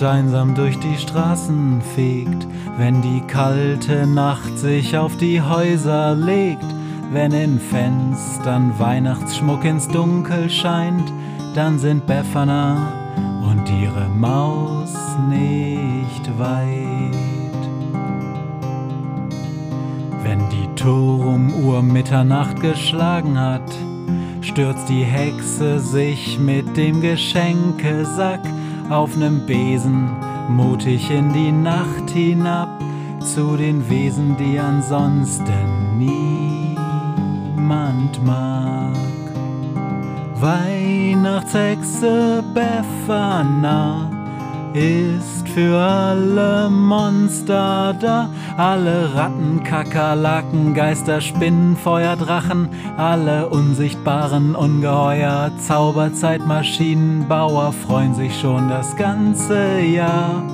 Wind einsam durch die Straßen fegt, wenn die kalte Nacht sich auf die Häuser legt, wenn in Fenstern Weihnachtsschmuck ins Dunkel scheint, dann sind Befana und ihre Maus nicht weit. Wenn die Turmuhr Mitternacht geschlagen hat, stürzt die Hexe sich mit dem Geschenkesack auf nem Besen mutig in die Nacht hinab zu den Wesen, die ansonsten niemand mag. Weihnachtshexe Befana ist für alle Monster da, alle Ratten, Kakerlaken, Geister, Spinnen, Feuer, Drachen, alle unsichtbaren Ungeheuer, Zauberzeitmaschinenbauer freuen sich schon das ganze Jahr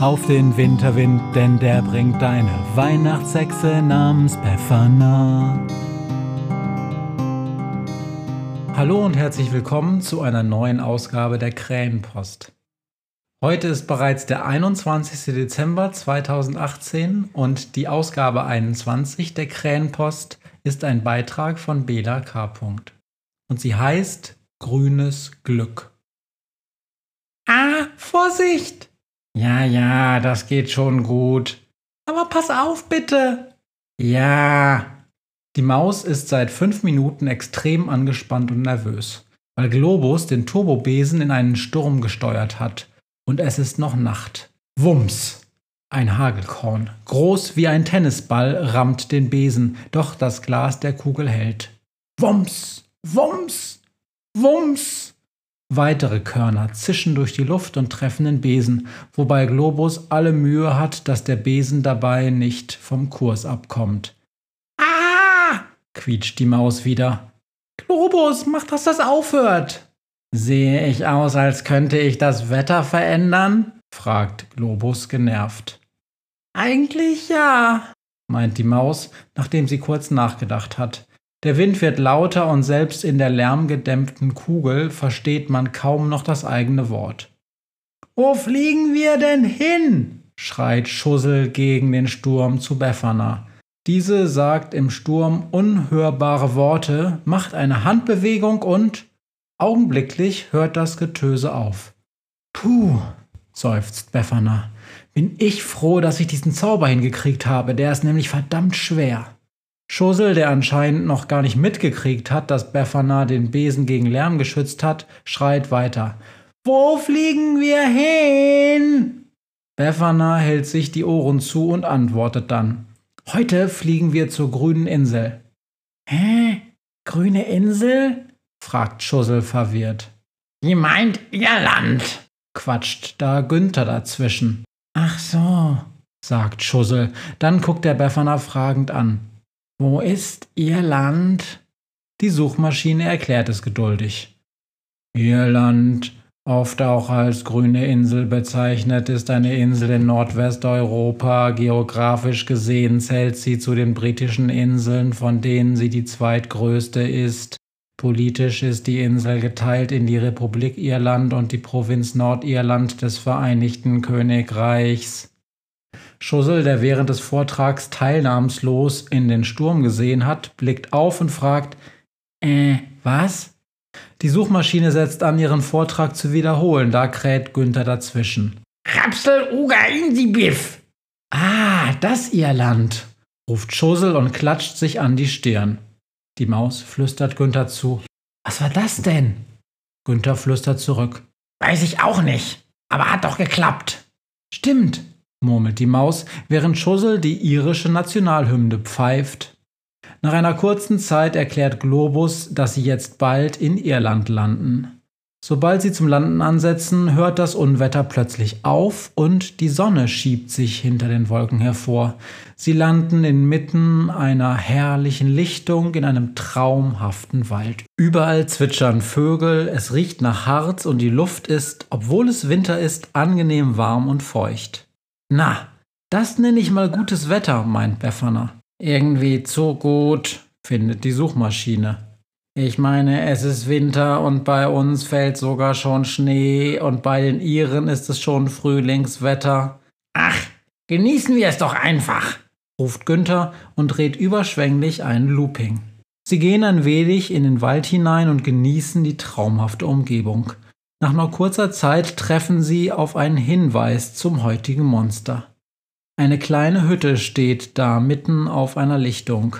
auf den Winterwind, denn der bringt deine Weihnachtshexe namens Befana. Hallo und herzlich willkommen zu einer neuen Ausgabe der Krähenpost. Heute ist bereits der 21. Dezember 2018 und die Ausgabe 21 der Krähenpost ist ein Beitrag von Bela K. Und sie heißt Grünes Glück. Ah, Vorsicht! Ja, ja, das geht schon gut. Aber pass auf, bitte! Ja. Die Maus ist seit fünf Minuten extrem angespannt und nervös, weil Globus den Turbobesen in einen Sturm gesteuert hat und es ist noch Nacht. Wumms! Ein Hagelkorn, groß wie ein Tennisball, rammt den Besen, doch das Glas der Kugel hält. Wumms! Wumms! Wumms! Weitere Körner zischen durch die Luft und treffen den Besen, wobei Globus alle Mühe hat, dass der Besen dabei nicht vom Kurs abkommt. Ah! quietscht die Maus wieder. Globus, mach, dass das aufhört! Sehe ich aus, als könnte ich das Wetter verändern? fragt Globus genervt. Eigentlich ja, meint die Maus, nachdem sie kurz nachgedacht hat. Der Wind wird lauter und selbst in der lärmgedämpften Kugel versteht man kaum noch das eigene Wort. Wo fliegen wir denn hin? schreit Schussel gegen den Sturm zu Befana. Diese sagt im Sturm unhörbare Worte, macht eine Handbewegung und Augenblicklich hört das Getöse auf. Puh, seufzt Befana. Bin ich froh, dass ich diesen Zauber hingekriegt habe, der ist nämlich verdammt schwer. Schussel, der anscheinend noch gar nicht mitgekriegt hat, dass Befana den Besen gegen Lärm geschützt hat, schreit weiter. Wo fliegen wir hin? Befana hält sich die Ohren zu und antwortet dann. Heute fliegen wir zur grünen Insel. Hä? Grüne Insel? Fragt Schussel verwirrt. Wie meint Irland? quatscht da Günther dazwischen. Ach so, sagt Schussel. Dann guckt der Befana fragend an. Wo ist Irland? Die Suchmaschine erklärt es geduldig. Irland, oft auch als grüne Insel bezeichnet, ist eine Insel in Nordwesteuropa. Geografisch gesehen zählt sie zu den britischen Inseln, von denen sie die zweitgrößte ist. Politisch ist die Insel geteilt in die Republik Irland und die Provinz Nordirland des Vereinigten Königreichs. Schussel, der während des Vortrags teilnahmslos in den Sturm gesehen hat, blickt auf und fragt, äh, was? Die Suchmaschine setzt an, ihren Vortrag zu wiederholen, da kräht Günther dazwischen. Rapsel Uga Biff! Ah, das Irland, ruft Schussel und klatscht sich an die Stirn. Die Maus flüstert Günther zu. Was war das denn? Günther flüstert zurück. Weiß ich auch nicht, aber hat doch geklappt. Stimmt, murmelt die Maus, während Schussel die irische Nationalhymne pfeift. Nach einer kurzen Zeit erklärt Globus, dass sie jetzt bald in Irland landen. Sobald sie zum Landen ansetzen, hört das Unwetter plötzlich auf und die Sonne schiebt sich hinter den Wolken hervor. Sie landen inmitten einer herrlichen Lichtung in einem traumhaften Wald. Überall zwitschern Vögel, es riecht nach Harz und die Luft ist, obwohl es Winter ist, angenehm warm und feucht. Na, das nenne ich mal gutes Wetter, meint Befana. Irgendwie zu gut, findet die Suchmaschine. Ich meine, es ist Winter und bei uns fällt sogar schon Schnee und bei den Iren ist es schon Frühlingswetter. Ach, genießen wir es doch einfach, ruft Günther und dreht überschwänglich einen Looping. Sie gehen ein wenig in den Wald hinein und genießen die traumhafte Umgebung. Nach nur kurzer Zeit treffen sie auf einen Hinweis zum heutigen Monster. Eine kleine Hütte steht da mitten auf einer Lichtung.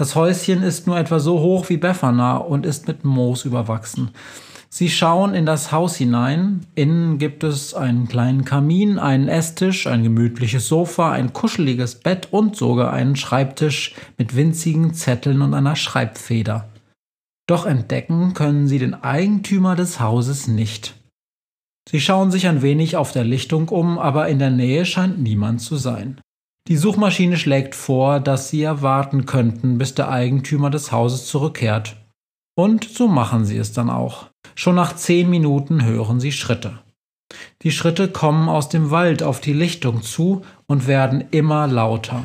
Das Häuschen ist nur etwa so hoch wie Befana und ist mit Moos überwachsen. Sie schauen in das Haus hinein. Innen gibt es einen kleinen Kamin, einen Esstisch, ein gemütliches Sofa, ein kuscheliges Bett und sogar einen Schreibtisch mit winzigen Zetteln und einer Schreibfeder. Doch entdecken können sie den Eigentümer des Hauses nicht. Sie schauen sich ein wenig auf der Lichtung um, aber in der Nähe scheint niemand zu sein. Die Suchmaschine schlägt vor, dass sie erwarten könnten, bis der Eigentümer des Hauses zurückkehrt. Und so machen sie es dann auch. Schon nach zehn Minuten hören sie Schritte. Die Schritte kommen aus dem Wald auf die Lichtung zu und werden immer lauter.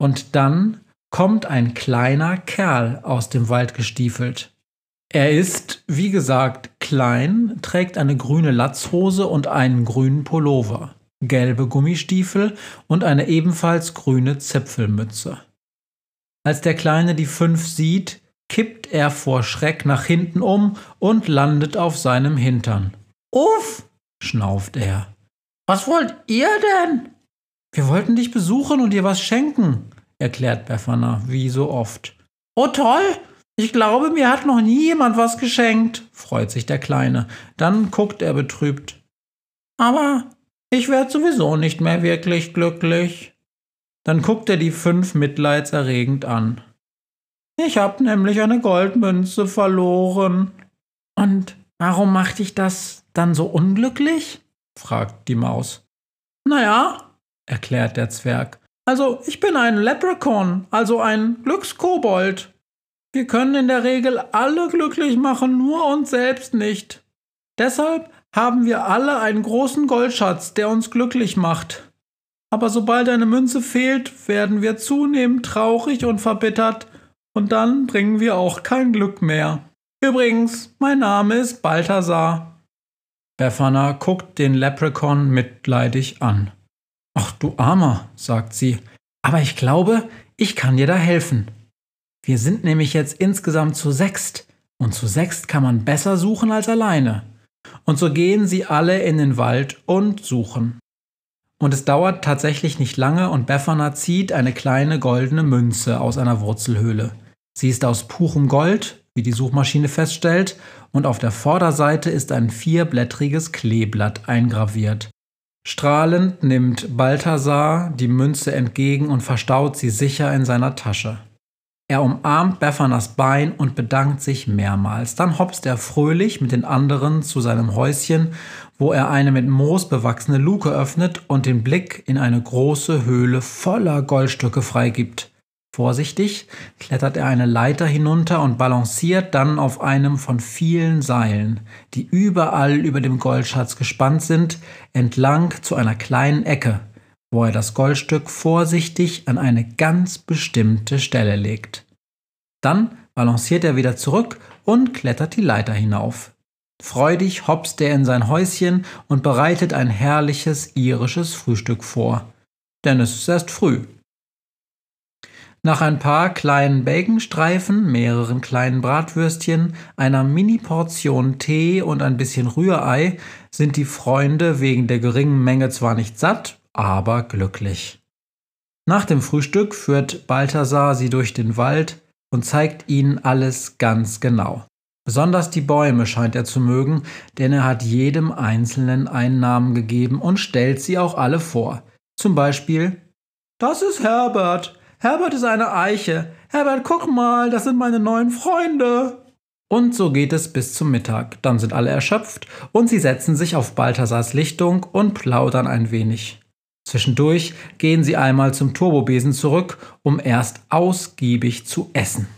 Und dann kommt ein kleiner Kerl aus dem Wald gestiefelt. Er ist, wie gesagt, klein, trägt eine grüne Latzhose und einen grünen Pullover gelbe Gummistiefel und eine ebenfalls grüne Zipfelmütze. Als der Kleine die fünf sieht, kippt er vor Schreck nach hinten um und landet auf seinem Hintern. Uff, schnauft er. Was wollt ihr denn? Wir wollten dich besuchen und dir was schenken, erklärt Befana, wie so oft. Oh toll, ich glaube, mir hat noch nie jemand was geschenkt, freut sich der Kleine. Dann guckt er betrübt. Aber ich werde sowieso nicht mehr wirklich glücklich. Dann guckt er die fünf mitleidserregend an. Ich hab nämlich eine Goldmünze verloren. Und warum macht dich das dann so unglücklich? fragt die Maus. Naja, erklärt der Zwerg. Also, ich bin ein Leprechaun, also ein Glückskobold. Wir können in der Regel alle glücklich machen, nur uns selbst nicht. Deshalb haben wir alle einen großen Goldschatz, der uns glücklich macht. Aber sobald eine Münze fehlt, werden wir zunehmend traurig und verbittert, und dann bringen wir auch kein Glück mehr. Übrigens, mein Name ist Balthasar. Befana guckt den Leprechaun mitleidig an. Ach du Armer, sagt sie, aber ich glaube, ich kann dir da helfen. Wir sind nämlich jetzt insgesamt zu sechst, und zu sechst kann man besser suchen als alleine. Und so gehen sie alle in den Wald und suchen. Und es dauert tatsächlich nicht lange und Befana zieht eine kleine goldene Münze aus einer Wurzelhöhle. Sie ist aus purem Gold, wie die Suchmaschine feststellt, und auf der Vorderseite ist ein vierblättriges Kleeblatt eingraviert. Strahlend nimmt Balthasar die Münze entgegen und verstaut sie sicher in seiner Tasche. Er umarmt Beffanas Bein und bedankt sich mehrmals. Dann hopst er fröhlich mit den anderen zu seinem Häuschen, wo er eine mit Moos bewachsene Luke öffnet und den Blick in eine große Höhle voller Goldstücke freigibt. Vorsichtig klettert er eine Leiter hinunter und balanciert dann auf einem von vielen Seilen, die überall über dem Goldschatz gespannt sind, entlang zu einer kleinen Ecke, wo er das Goldstück vorsichtig an eine ganz bestimmte Stelle legt. Dann balanciert er wieder zurück und klettert die Leiter hinauf. Freudig hopst er in sein Häuschen und bereitet ein herrliches irisches Frühstück vor. Denn es ist erst früh. Nach ein paar kleinen Baconstreifen, mehreren kleinen Bratwürstchen, einer Mini-Portion Tee und ein bisschen Rührei sind die Freunde wegen der geringen Menge zwar nicht satt, aber glücklich. Nach dem Frühstück führt Balthasar sie durch den Wald und zeigt ihnen alles ganz genau. Besonders die Bäume scheint er zu mögen, denn er hat jedem Einzelnen einen Namen gegeben und stellt sie auch alle vor. Zum Beispiel, das ist Herbert. Herbert ist eine Eiche. Herbert, guck mal, das sind meine neuen Freunde. Und so geht es bis zum Mittag. Dann sind alle erschöpft und sie setzen sich auf Balthasars Lichtung und plaudern ein wenig. Zwischendurch gehen sie einmal zum Turbobesen zurück, um erst ausgiebig zu essen.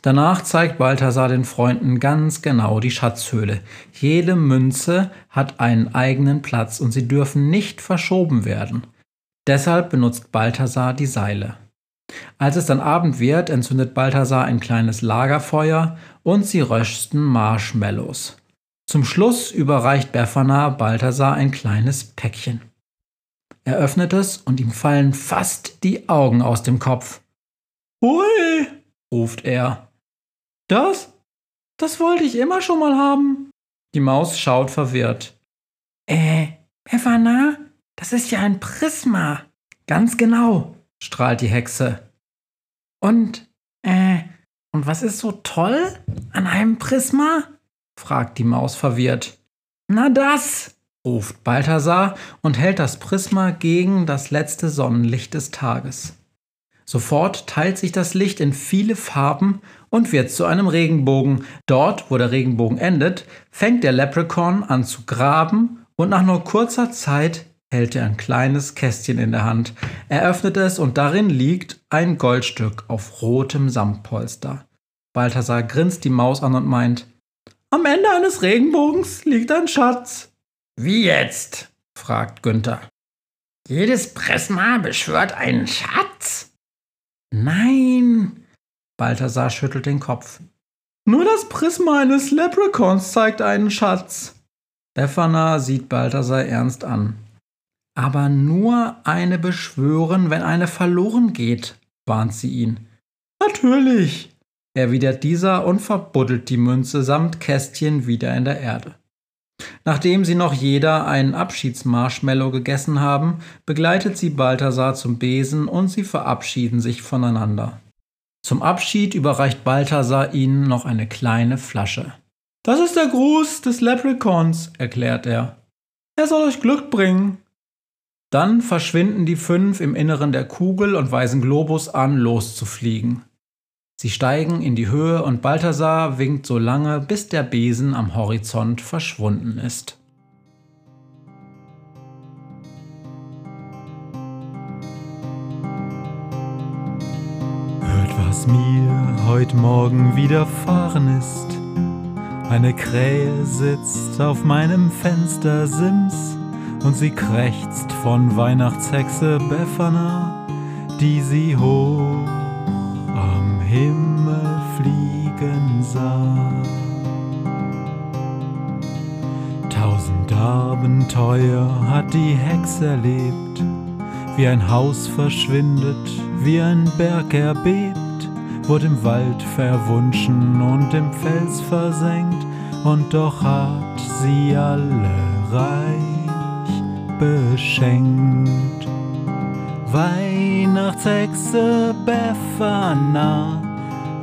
Danach zeigt Balthasar den Freunden ganz genau die Schatzhöhle. Jede Münze hat einen eigenen Platz und sie dürfen nicht verschoben werden. Deshalb benutzt Balthasar die Seile. Als es dann Abend wird, entzündet Balthasar ein kleines Lagerfeuer und sie rösten Marshmallows. Zum Schluss überreicht Befana Balthasar ein kleines Päckchen. Er öffnet es und ihm fallen fast die Augen aus dem Kopf. Hui, ruft er. Das? Das wollte ich immer schon mal haben. Die Maus schaut verwirrt. Äh, Befana, das ist ja ein Prisma. Ganz genau, strahlt die Hexe. Und, äh, und was ist so toll an einem Prisma? fragt die Maus verwirrt. Na das, ruft Balthasar und hält das Prisma gegen das letzte Sonnenlicht des Tages. Sofort teilt sich das Licht in viele Farben und wird zu einem Regenbogen. Dort, wo der Regenbogen endet, fängt der Leprechaun an zu graben und nach nur kurzer Zeit hält er ein kleines Kästchen in der Hand. Er öffnet es und darin liegt ein Goldstück auf rotem Samtpolster. Balthasar grinst die Maus an und meint, am Ende eines Regenbogens liegt ein Schatz. Wie jetzt? fragt Günther. Jedes Prisma beschwört einen Schatz? Nein, Balthasar schüttelt den Kopf. Nur das Prisma eines Leprechauns zeigt einen Schatz. Befana sieht Balthasar ernst an. Aber nur eine beschwören, wenn eine verloren geht, warnt sie ihn. Natürlich, erwidert dieser und verbuddelt die Münze samt Kästchen wieder in der Erde. Nachdem sie noch jeder einen Abschiedsmarshmallow gegessen haben, begleitet sie Balthasar zum Besen und sie verabschieden sich voneinander. Zum Abschied überreicht Balthasar ihnen noch eine kleine Flasche. Das ist der Gruß des Leprechauns, erklärt er. Er soll euch Glück bringen. Dann verschwinden die fünf im Inneren der Kugel und weisen Globus an, loszufliegen. Sie steigen in die Höhe und Balthasar winkt so lange, bis der Besen am Horizont verschwunden ist. Hört, was mir heute Morgen widerfahren ist. Eine Krähe sitzt auf meinem Fenstersims und sie krächzt von Weihnachtshexe Befana, die sie hoch Himmel fliegen sah. Tausend Abenteuer hat die Hexe erlebt, wie ein Haus verschwindet, wie ein Berg erbebt, wurde im Wald verwunschen und im Fels versenkt, und doch hat sie alle reich beschenkt. Weihnachtshexe Befana